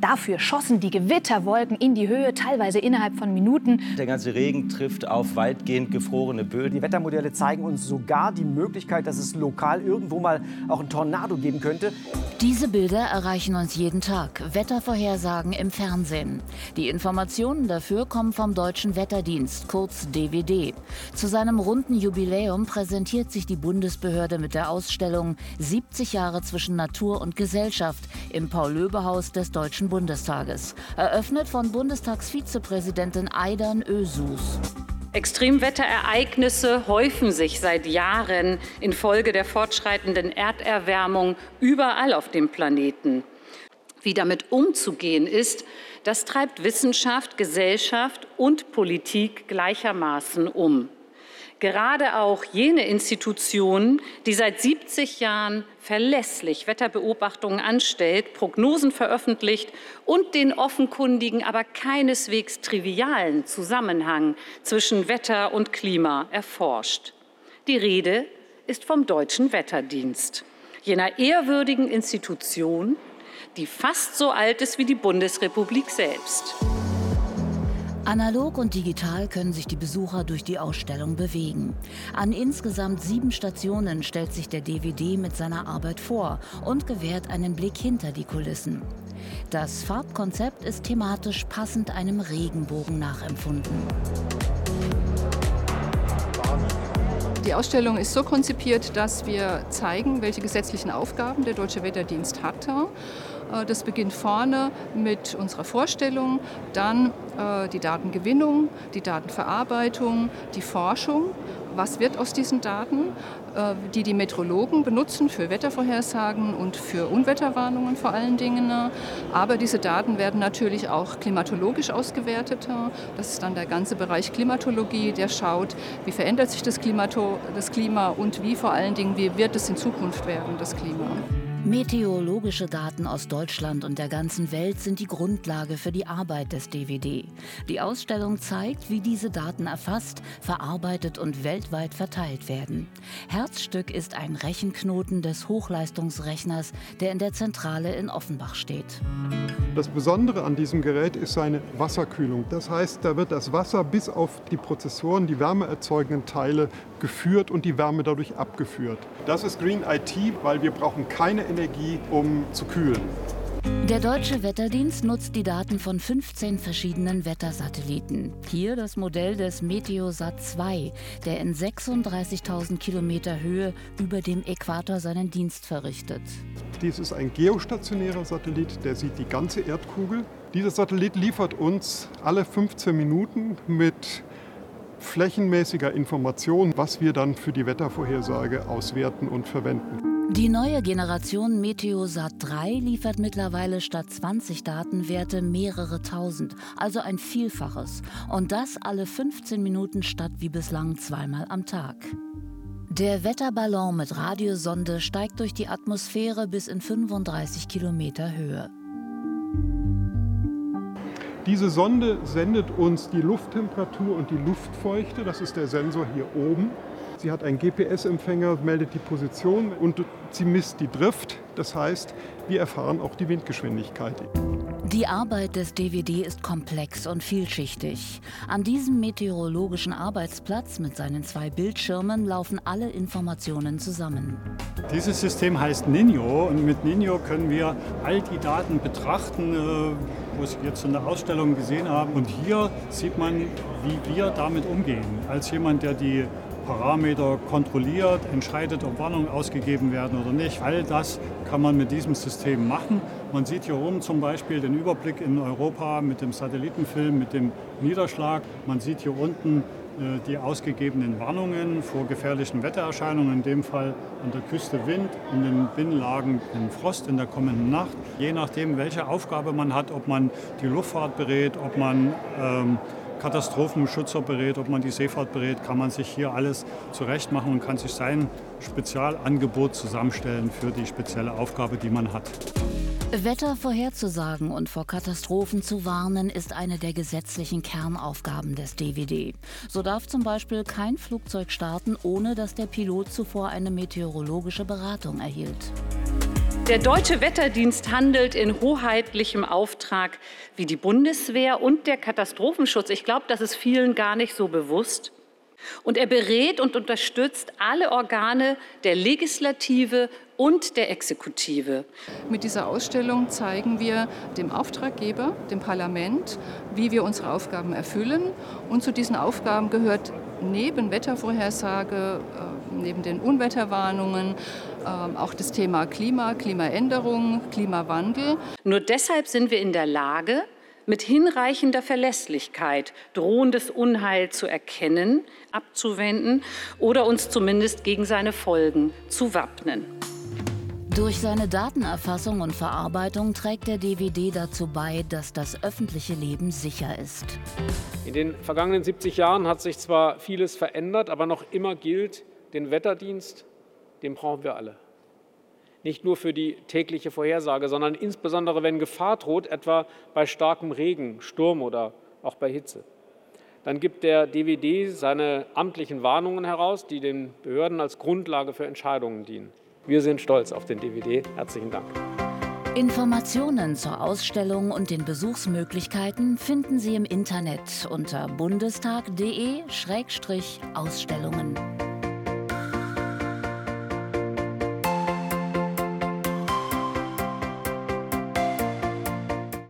Dafür schossen die Gewitterwolken in die Höhe, teilweise innerhalb von Minuten. Der ganze Regen trifft auf weitgehend gefrorene Böden. Die Wettermodelle zeigen uns sogar die Möglichkeit, dass es lokal irgendwo mal auch ein Tornado geben könnte. Diese Bilder erreichen uns jeden Tag. Wettervorhersagen im Fernsehen. Die Informationen dafür kommen vom Deutschen Wetterdienst, kurz DWD. Zu seinem runden Jubiläum präsentiert sich die Bundesbehörde mit der Ausstellung 70 Jahre zwischen Natur und Gesellschaft im Paul-Löbe-Haus des Deutschen Bundestages. Eröffnet von Bundestagsvizepräsidentin Aidan Ösus. Extremwetterereignisse häufen sich seit Jahren infolge der fortschreitenden Erderwärmung überall auf dem Planeten. Wie damit umzugehen ist, das treibt Wissenschaft, Gesellschaft und Politik gleichermaßen um. Gerade auch jene Institutionen, die seit 70 Jahren verlässlich Wetterbeobachtungen anstellt, Prognosen veröffentlicht und den offenkundigen, aber keineswegs trivialen Zusammenhang zwischen Wetter und Klima erforscht. Die Rede ist vom Deutschen Wetterdienst, jener ehrwürdigen Institution, die fast so alt ist wie die Bundesrepublik selbst. Analog und digital können sich die Besucher durch die Ausstellung bewegen. An insgesamt sieben Stationen stellt sich der DVD mit seiner Arbeit vor und gewährt einen Blick hinter die Kulissen. Das Farbkonzept ist thematisch passend einem Regenbogen nachempfunden. Die Ausstellung ist so konzipiert, dass wir zeigen, welche gesetzlichen Aufgaben der Deutsche Wetterdienst hatte das beginnt vorne mit unserer Vorstellung, dann äh, die Datengewinnung, die Datenverarbeitung, die Forschung. Was wird aus diesen Daten, äh, die die Meteorologen benutzen für Wettervorhersagen und für Unwetterwarnungen vor allen Dingen. Aber diese Daten werden natürlich auch klimatologisch ausgewertet. Das ist dann der ganze Bereich Klimatologie, der schaut, wie verändert sich das Klima, das Klima und wie vor allen Dingen, wie wird es in Zukunft werden, das Klima. Meteorologische Daten aus Deutschland und der ganzen Welt sind die Grundlage für die Arbeit des DVD. Die Ausstellung zeigt, wie diese Daten erfasst, verarbeitet und weltweit verteilt werden. Herzstück ist ein Rechenknoten des Hochleistungsrechners, der in der Zentrale in Offenbach steht. Das Besondere an diesem Gerät ist seine Wasserkühlung. Das heißt, da wird das Wasser bis auf die Prozessoren, die wärmeerzeugenden Teile, geführt und die Wärme dadurch abgeführt. Das ist Green IT, weil wir brauchen keine Energie, um zu kühlen. Der Deutsche Wetterdienst nutzt die Daten von 15 verschiedenen Wettersatelliten. Hier das Modell des Meteosat 2, der in 36.000 Kilometer Höhe über dem Äquator seinen Dienst verrichtet. Dies ist ein geostationärer Satellit, der sieht die ganze Erdkugel. Dieser Satellit liefert uns alle 15 Minuten mit flächenmäßiger Information, was wir dann für die Wettervorhersage auswerten und verwenden. Die neue Generation Meteosat 3 liefert mittlerweile statt 20 Datenwerte mehrere tausend, also ein Vielfaches. Und das alle 15 Minuten statt wie bislang zweimal am Tag. Der Wetterballon mit Radiosonde steigt durch die Atmosphäre bis in 35 Kilometer Höhe. Diese Sonde sendet uns die Lufttemperatur und die Luftfeuchte. Das ist der Sensor hier oben. Sie hat einen GPS-Empfänger, meldet die Position und sie misst die Drift. Das heißt, wir erfahren auch die Windgeschwindigkeit. Die Arbeit des DVD ist komplex und vielschichtig. An diesem meteorologischen Arbeitsplatz mit seinen zwei Bildschirmen laufen alle Informationen zusammen. Dieses System heißt Nino und mit Nino können wir all die Daten betrachten, äh, wo Sie jetzt in der Ausstellung gesehen haben. Und hier sieht man, wie wir damit umgehen. Als jemand, der die Parameter kontrolliert, entscheidet, ob Warnungen ausgegeben werden oder nicht. All das kann man mit diesem System machen. Man sieht hier oben zum Beispiel den Überblick in Europa mit dem Satellitenfilm, mit dem Niederschlag. Man sieht hier unten äh, die ausgegebenen Warnungen vor gefährlichen Wettererscheinungen, in dem Fall an der Küste Wind, in den Binnenlagen den Frost in der kommenden Nacht. Je nachdem, welche Aufgabe man hat, ob man die Luftfahrt berät, ob man ähm, Katastrophenschützer berät, ob man die Seefahrt berät, kann man sich hier alles zurechtmachen und kann sich sein Spezialangebot zusammenstellen für die spezielle Aufgabe, die man hat. Wetter vorherzusagen und vor Katastrophen zu warnen, ist eine der gesetzlichen Kernaufgaben des DVD. So darf zum Beispiel kein Flugzeug starten, ohne dass der Pilot zuvor eine meteorologische Beratung erhielt. Der Deutsche Wetterdienst handelt in hoheitlichem Auftrag wie die Bundeswehr und der Katastrophenschutz. Ich glaube, das ist vielen gar nicht so bewusst. Und er berät und unterstützt alle Organe der Legislative und der Exekutive. Mit dieser Ausstellung zeigen wir dem Auftraggeber, dem Parlament, wie wir unsere Aufgaben erfüllen. Und zu diesen Aufgaben gehört neben Wettervorhersage, äh, neben den Unwetterwarnungen, ähm, auch das Thema Klima, Klimaänderung, Klimawandel. Nur deshalb sind wir in der Lage, mit hinreichender Verlässlichkeit drohendes Unheil zu erkennen, abzuwenden oder uns zumindest gegen seine Folgen zu wappnen. Durch seine Datenerfassung und Verarbeitung trägt der DVD dazu bei, dass das öffentliche Leben sicher ist. In den vergangenen 70 Jahren hat sich zwar vieles verändert, aber noch immer gilt, den Wetterdienst, den brauchen wir alle nicht nur für die tägliche Vorhersage, sondern insbesondere, wenn Gefahr droht, etwa bei starkem Regen, Sturm oder auch bei Hitze. Dann gibt der DVD seine amtlichen Warnungen heraus, die den Behörden als Grundlage für Entscheidungen dienen. Wir sind stolz auf den DVD. Herzlichen Dank. Informationen zur Ausstellung und den Besuchsmöglichkeiten finden Sie im Internet unter bundestag.de-ausstellungen.